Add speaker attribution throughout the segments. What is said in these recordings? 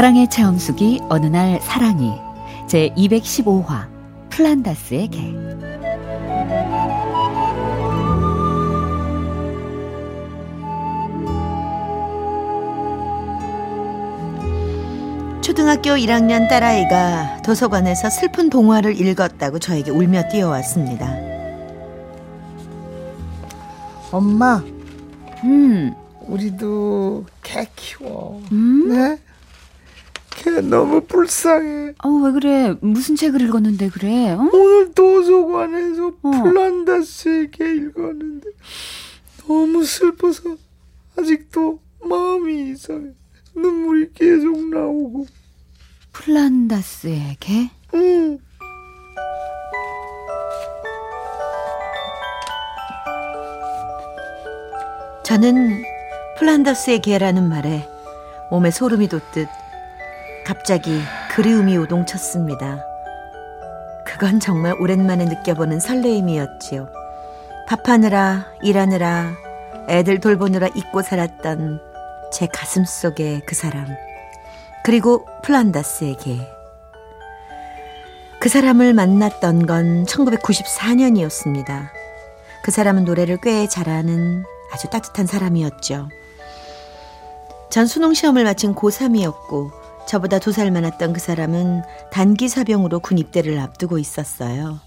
Speaker 1: 사랑의 체험수기 어느 날 사랑이 제 215화 플란다스의 개
Speaker 2: 초등학교 1학년 딸아이가 도서관에서 슬픈 동화를 읽었다고 저에게 울며 뛰어왔습니다.
Speaker 3: 엄마,
Speaker 1: 음,
Speaker 3: 우리도 개 키워.
Speaker 1: 음?
Speaker 3: 네? 개 너무 불쌍해.
Speaker 1: 어, 왜 그래? 무슨 책을 읽었는데 그래? 어?
Speaker 3: 오늘 도서관에서
Speaker 1: 어.
Speaker 3: 플란다스의 개 읽었는데 너무 슬퍼서 아직도 마음이 이상해. 눈물이 계속 나오고.
Speaker 1: 플란다스의 개?
Speaker 3: 응.
Speaker 2: 저는 플란더스의 개라는 말에 몸에 소름이 돋듯 갑자기 그리움이 요동쳤습니다. 그건 정말 오랜만에 느껴보는 설레임이었지요. 밥하느라, 일하느라, 애들 돌보느라 잊고 살았던 제 가슴 속의 그 사람. 그리고 플란다스의 개. 그 사람을 만났던 건 1994년이었습니다. 그 사람은 노래를 꽤 잘하는 아주 따뜻한 사람이었죠. 전 수능 시험을 마친 고3이었고 저보다 두 살 많았던 그 사람은 단기 사병으로 군 입대를 앞두고 있었어요.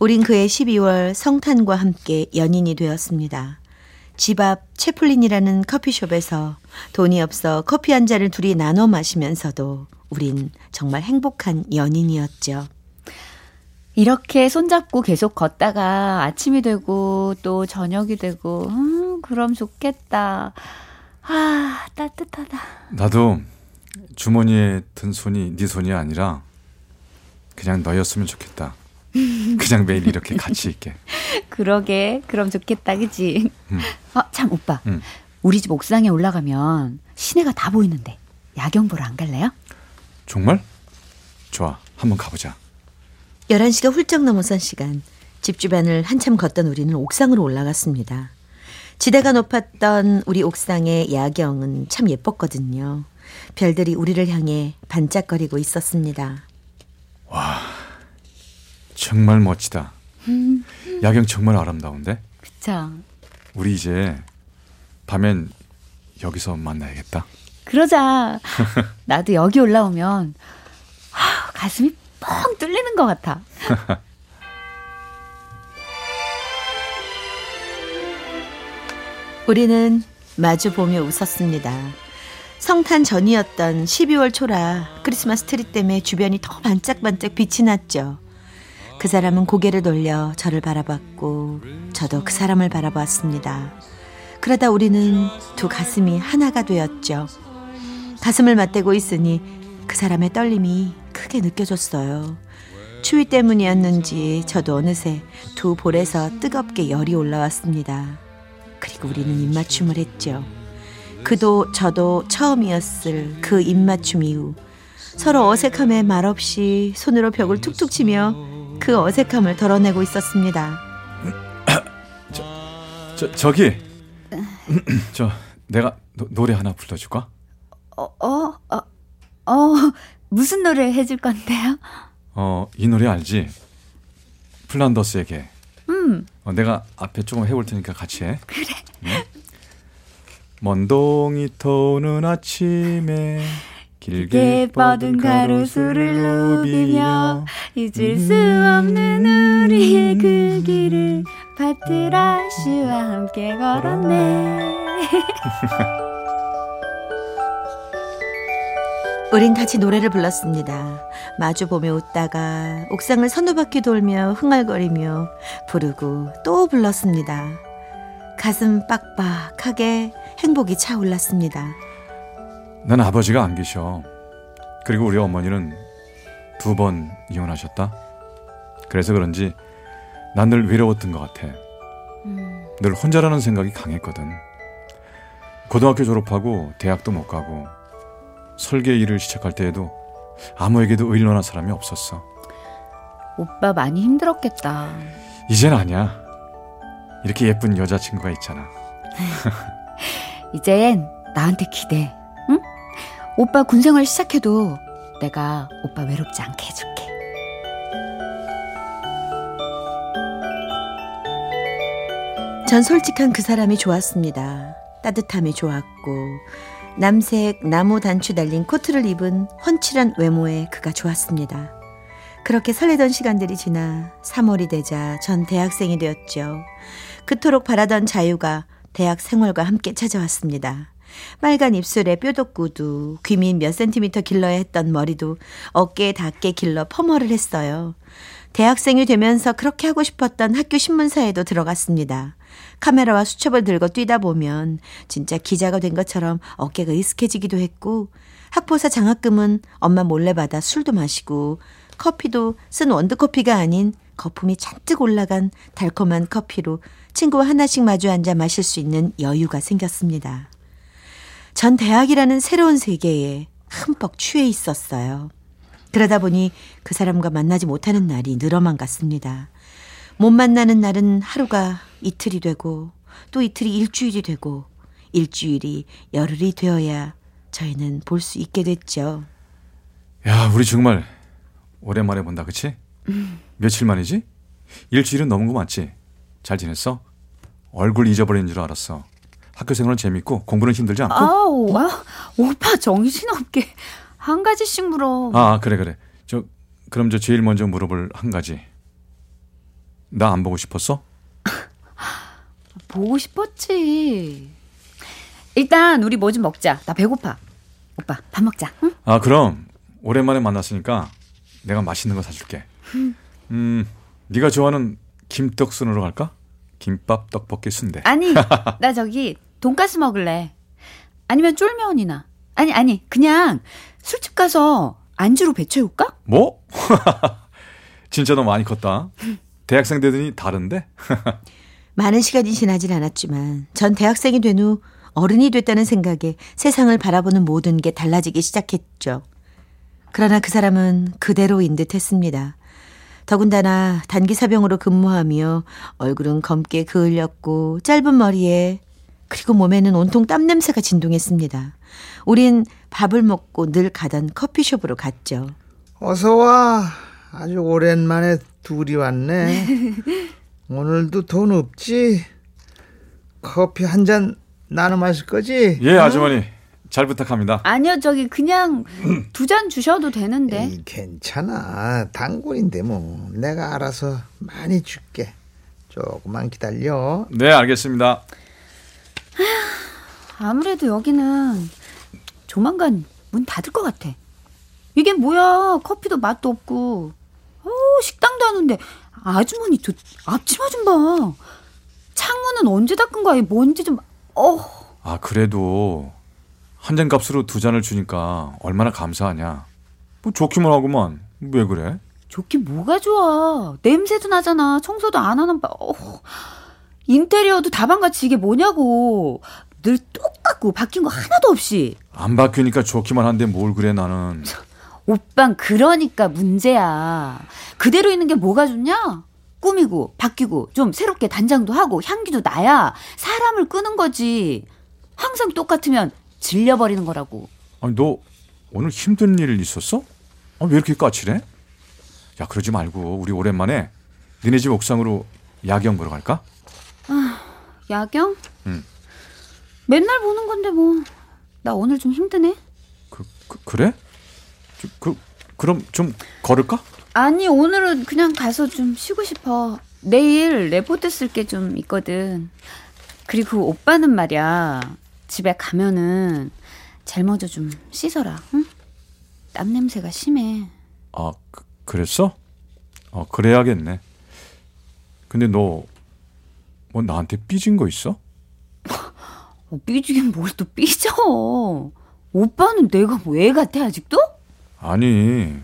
Speaker 2: 우린 그해 12월 성탄과 함께 연인이 되었습니다. 집 앞 채플린이라는 커피숍에서 돈이 없어 커피 한 잔을 둘이 나눠 마시면서도 우린 정말 행복한 연인이었죠.
Speaker 1: 이렇게 손잡고 계속 걷다가 아침이 되고 또 저녁이 되고, 음, 그럼 좋겠다. 아, 따뜻하다.
Speaker 4: 나도 주머니에 든 손이 네 손이 아니라 그냥 너였으면 좋겠다. 그냥 매일 이렇게 같이 있게.
Speaker 1: 그러게, 그럼 좋겠다, 그지?
Speaker 4: 음.
Speaker 1: 아, 참, 오빠.
Speaker 4: 음.
Speaker 1: 우리 집 옥상에 올라가면 시내가 다 보이는데, 야경 보러 안 갈래요?
Speaker 4: 정말? 좋아. 한번 가보자.
Speaker 2: 11시가 훌쩍 넘어선 시간, 집 주변을 한참 걷던 우리는 옥상으로 올라갔습니다. 지대가 높았던 우리 옥상의 야경은 참 예뻤거든요. 별들이 우리를 향해 반짝거리고 있었습니다.
Speaker 4: 정말 멋지다. 야경 정말 아름다운데?
Speaker 1: 그쵸.
Speaker 4: 우리 이제 밤엔 여기서 만나야겠다.
Speaker 1: 그러자. 나도 여기 올라오면, 아, 가슴이 뻥 뚫리는 것 같아.
Speaker 2: 우리는 마주 보며 웃었습니다. 성탄 전이었던 12월 초라 크리스마스 트리 때문에 주변이 더 반짝반짝 빛이 났죠. 그 사람은 고개를 돌려 저를 바라봤고 저도 그 사람을 바라봤습니다. 그러다 우리는 두 가슴이 하나가 되었죠. 가슴을 맞대고 있으니 그 사람의 떨림이 크게 느껴졌어요. 추위 때문이었는지 저도 어느새 두 볼에서 뜨겁게 열이 올라왔습니다. 그리고 우리는 입맞춤을 했죠. 그도 저도 처음이었을 그 입맞춤 이후 서로 어색함에 말없이 손으로 벽을 툭툭 치며 그 어색함을 덜어내고 있었습니다.
Speaker 4: 저 저기 저 내가 노, 노래 하나 불러줄까?
Speaker 1: 어, 어, 어, 어, 무슨 노래 해줄 건데요?
Speaker 4: 어 이 노래 알지? 플란더스에게.
Speaker 1: 음,
Speaker 4: 어, 내가 앞에 조금 해볼 테니까 같이 해. 그래. 먼 동이 토는 아침에 길게
Speaker 1: 뻗은 가로수를 누비며 잊을 수 없는 우리의 그 길을 파트라 씨와 함께 걸었네.
Speaker 2: 우린 같이 노래를 불렀습니다. 마주 보며 웃다가 옥상을 서너 바퀴 돌며 흥얼거리며 부르고 또 불렀습니다. 가슴 빡빡하게 행복이 차올랐습니다.
Speaker 4: 난 아버지가 안 계셔. 그리고 우리 어머니는 두 번 이혼하셨다. 그래서 그런지 난 늘 외로웠던 것 같아.
Speaker 1: 음,
Speaker 4: 늘 혼자라는 생각이 강했거든. 고등학교 졸업하고 대학도 못 가고 설계 일을 시작할 때에도 아무에게도 의논한 사람이 없었어.
Speaker 1: 오빠 많이 힘들었겠다.
Speaker 4: 이젠 아니야. 이렇게 예쁜 여자친구가 있잖아.
Speaker 1: 이젠 나한테 기대. 응? 오빠 군생활 시작해도 내가 오빠 외롭지 않게 해줄게.
Speaker 2: 전 솔직한 그 사람이 좋았습니다. 따뜻함이 좋았고 남색 나무 단추 달린 코트를 입은 훤칠한 외모에 그가 좋았습니다. 그렇게 설레던 시간들이 지나 3월이 되자 전 대학생이 되었죠. 그토록 바라던 자유가 대학 생활과 함께 찾아왔습니다. 빨간 입술에 뾰족구두, 귀밑 몇 센티미터 길러야 했던 머리도 어깨에 닿게 길러 퍼머를 했어요. 대학생이 되면서 그렇게 하고 싶었던 학교 신문사에도 들어갔습니다. 카메라와 수첩을 들고 뛰다 보면 진짜 기자가 된 것처럼 어깨가 으스해지기도 했고 학보사 장학금은 엄마 몰래 받아 술도 마시고 커피도 쓴 원두커피가 아닌 거품이 잔뜩 올라간 달콤한 커피로 친구와 하나씩 마주 앉아 마실 수 있는 여유가 생겼습니다. 전 대학이라는 새로운 세계에 흠뻑 취해 있었어요. 그러다 보니 그 사람과 만나지 못하는 날이 늘어만 갔습니다. 못 만나는 날은 하루가 이틀이 되고 또 이틀이 일주일이 되고 일주일이 열흘이 되어야 저희는 볼 수 있게 됐죠.
Speaker 4: 야, 우리 정말 오랜만에 본다, 그치? 며칠 만이지? 일주일은 넘은 거 맞지? 잘 지냈어? 얼굴 잊어버린 줄 알았어. 학교 생활은 재밌고 공부는 힘들지 않고?
Speaker 1: 아우, 아, 오빠 정신없게 한 가지씩 물어.
Speaker 4: 아, 그래, 그래. 저, 그럼 저 제일 먼저 물어볼 한 가지. 나 안 보고 싶었어?
Speaker 1: 보고 싶었지. 일단 우리 뭐 좀 먹자. 나 배고파. 오빠 밥 먹자. 응?
Speaker 4: 아, 그럼 오랜만에 만났으니까 내가 맛있는 거 사줄게. 음, 네가 좋아하는 김떡순으로 갈까? 김밥, 떡볶이, 순대.
Speaker 1: 아니, 나 저기 돈가스 먹을래. 아니면 쫄면이나. 아니, 아니, 그냥 술집 가서 안주로 배 채울까?
Speaker 4: 뭐? 진짜 너 많이 컸다. 대학생 되더니 다른데?
Speaker 2: 많은 시간이 지나진 않았지만 전 대학생이 된 후 어른이 됐다는 생각에 세상을 바라보는 모든 게 달라지기 시작했죠. 그러나 그 사람은 그대로인 듯 했습니다. 더군다나 단기 사병으로 근무하며 얼굴은 검게 그을렸고 짧은 머리에 그리고 몸에는 온통 땀 냄새가 진동했습니다. 우린 밥을 먹고 늘 가던 커피숍으로 갔죠.
Speaker 3: 어서 와. 아주 오랜만에 둘이 왔네. 오늘도 돈 없지? 커피 한 잔 나눠 마실 거지?
Speaker 4: 예, 아주머니. 잘 부탁합니다.
Speaker 1: 아니요, 저기 그냥 두 잔 주셔도 되는데.
Speaker 3: 에이, 괜찮아. 단골인데 뭐. 내가 알아서 많이 줄게. 조금만 기다려.
Speaker 4: 네, 알겠습니다.
Speaker 1: 아무래도 여기는 조만간 문 닫을 것 같아. 이게 뭐야? 커피도 맛도 없고. 어, 식당도 하는데 아주머니 저 앞치마 좀 봐. 창문은 언제 닦은 거야? 뭔지 좀 어.
Speaker 4: 아, 그래도 한 잔 값으로 두 잔을 주니까 얼마나 감사하냐. 뭐 좋기만 하구만. 왜 그래?
Speaker 1: 좋긴 뭐가 좋아. 냄새도 나잖아. 청소도 안 하는 바. 어. 인테리어도 다방같이 이게 뭐냐고. 늘 똑같고 바뀐 거 하나도 없이.
Speaker 4: 안 바뀌니까 좋기만 한데 뭘 그래 나는.
Speaker 1: 오빤 그러니까 문제야. 그대로 있는 게 뭐가 좋냐? 꾸미고 바뀌고 좀 새롭게 단장도 하고 향기도 나야 사람을 끄는 거지. 항상 똑같으면 질려버리는 거라고.
Speaker 4: 아니 너 오늘 힘든 일 있었어? 아, 왜 이렇게 까칠해? 야 그러지 말고 우리 오랜만에 니네 집 옥상으로 야경 보러 갈까?
Speaker 1: 야경?
Speaker 4: 응.
Speaker 1: 맨날 보는 건데 뭐. 나 오늘 좀 힘드네.
Speaker 4: 그, 그 그래? 저, 그 그럼 좀 걸을까?
Speaker 1: 아니 오늘은 그냥 가서 좀 쉬고 싶어. 내일 레포트 쓸 게 좀 있거든. 그리고 오빠는 말이야. 집에 가면은 잘 먼저 좀 씻어라. 응? 땀 냄새가 심해.
Speaker 4: 아 그, 그랬어? 어 그래야겠네. 근데 너 뭐 나한테 삐진 거 있어?
Speaker 1: 어, 삐지긴 뭘 또 삐져. 오빠는 내가 뭐 애 같아 아직도?
Speaker 4: 아니,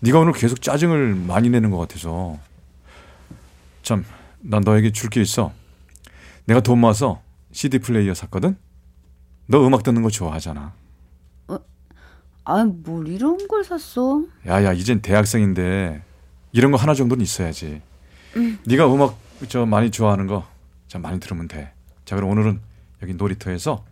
Speaker 4: 네가 오늘 계속 짜증을 많이 내는 것 같아서. 참, 난 너에게 줄 게 있어. 내가 돈 모아서 CD 플레이어 샀거든? 너 음악 듣는 거 좋아하잖아.
Speaker 1: 아, 뭘 이런 걸 샀어?
Speaker 4: 야야, 이젠 대학생인데 이런 거 하나 정도는 있어야지. 네가 음악 저 많이 좋아하는 거참 많이 들으면 돼. 자, 그럼 오늘은 여기 놀이터에서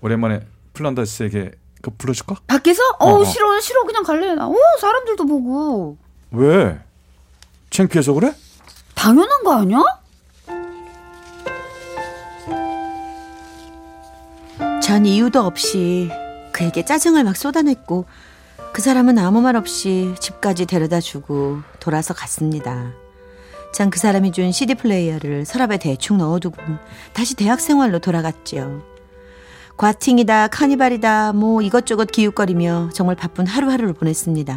Speaker 4: 오랜만에 플란다스에게 그 불러줄까?
Speaker 1: 밖에서? 어,
Speaker 4: 어, 어.
Speaker 1: 싫어, 싫어. 그냥 갈래. 나. 어, 사람들도 보고.
Speaker 4: 왜? 창피해서 그래?
Speaker 1: 당연한 거 아니야?
Speaker 2: 전 이유도 없이 그에게 짜증을 막 쏟아냈고 그 사람은 아무 말 없이 집까지 데려다 주고 돌아서 갔습니다. 전 그 사람이 준 CD 플레이어를 서랍에 대충 넣어두고 다시 대학 생활로 돌아갔죠. 과팅이다, 카니발이다, 뭐 이것저것 기웃거리며 정말 바쁜 하루하루를 보냈습니다.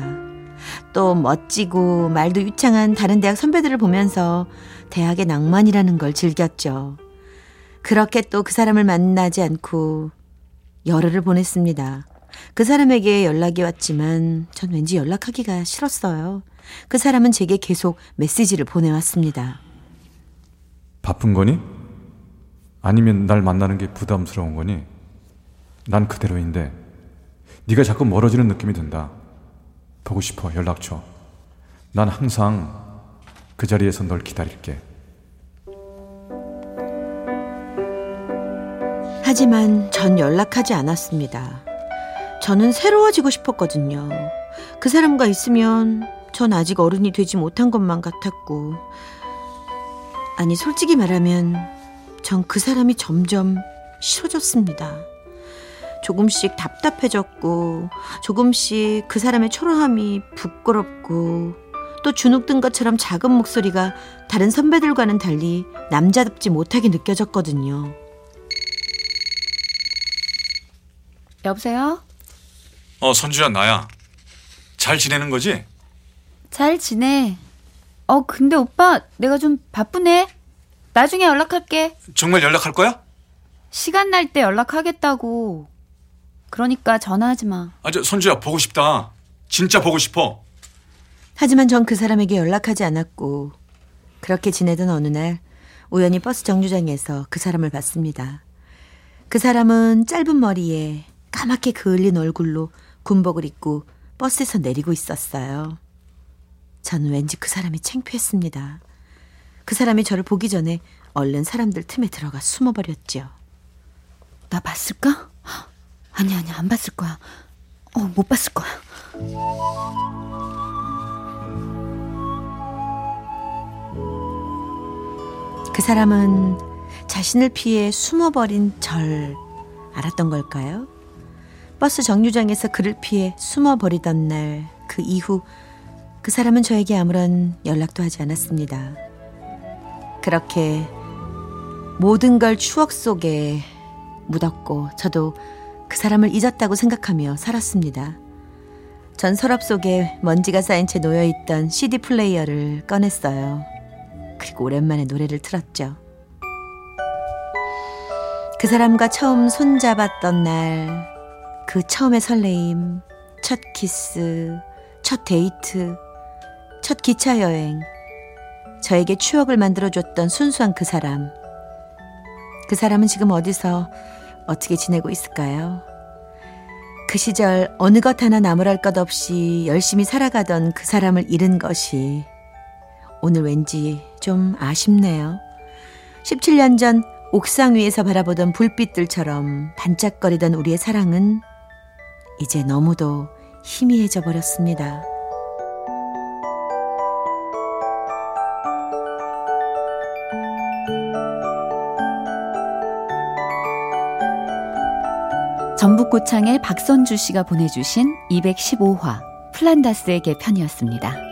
Speaker 2: 또 멋지고 말도 유창한 다른 대학 선배들을 보면서 대학의 낭만이라는 걸 즐겼죠. 그렇게 또 그 사람을 만나지 않고 열흘을 보냈습니다. 그 사람에게 연락이 왔지만 전 왠지 연락하기가 싫었어요. 그 사람은 제게 계속 메시지를 보내왔습니다.
Speaker 4: 바쁜 거니? 아니면 날 만나는 게 부담스러운 거니? 난 그대로인데 네가 자꾸 멀어지는 느낌이 든다. 보고 싶어 연락 줘. 난 항상 그 자리에서 널 기다릴게.
Speaker 2: 하지만 전 연락하지 않았습니다. 저는 새로워지고 싶었거든요. 그 사람과 있으면 전 아직 어른이 되지 못한 것만 같았고, 아니, 솔직히 말하면 전 그 사람이 점점 싫어졌습니다. 조금씩 답답해졌고, 조금씩 그 사람의 초라함이 부끄럽고, 또 주눅든 것처럼 작은 목소리가 다른 선배들과는 달리 남자답지 못하게 느껴졌거든요.
Speaker 1: 여보세요?
Speaker 4: 어 선주야 나야. 잘 지내는 거지?
Speaker 1: 잘 지내. 어, 근데 오빠, 내가 좀 바쁘네. 나중에 연락할게.
Speaker 4: 정말 연락할 거야?
Speaker 1: 시간 날 때 연락하겠다고. 그러니까 전화하지 마.
Speaker 4: 아 저 선주야 보고 싶다. 진짜 보고 싶어.
Speaker 2: 하지만 전 그 사람에게 연락하지 않았고 그렇게 지내던 어느 날 우연히 버스 정류장에서 그 사람을 봤습니다. 그 사람은 짧은 머리에 까맣게 그을린 얼굴로 군복을 입고 버스에서 내리고 있었어요. 전 왠지 그 사람이 창피했습니다. 그 사람이 저를 보기 전에 얼른 사람들 틈에 들어가 숨어버렸죠.
Speaker 1: 나 봤을까? 아니, 아니, 안 봤을 거야. 어, 못 봤을 거야.
Speaker 2: 그 사람은 자신을 피해 숨어버린 절 알았던 걸까요? 버스 정류장에서 그를 피해 숨어버리던 날 그 이후 그 사람은 저에게 아무런 연락도 하지 않았습니다. 그렇게 모든 걸 추억 속에 묻었고 저도 그 사람을 잊었다고 생각하며 살았습니다. 전 서랍 속에 먼지가 쌓인 채 놓여 있던 CD 플레이어를 꺼냈어요. 그리고 오랜만에 노래를 틀었죠. 그 사람과 처음 손잡았던 날, 그 처음의 설레임, 첫 키스, 첫 데이트, 첫 기차 여행, 저에게 추억을 만들어줬던 순수한 그 사람. 그 사람은 지금 어디서 어떻게 지내고 있을까요? 그 시절 어느 것 하나 나무랄 것 없이 열심히 살아가던 그 사람을 잃은 것이 오늘 왠지 좀 아쉽네요. 17년 전 옥상 위에서 바라보던 불빛들처럼 반짝거리던 우리의 사랑은 이제 너무도 희미해져 버렸습니다.
Speaker 1: 전북 고창의 박선주 씨가 보내주신 215화 플란다스의 개편이었습니다.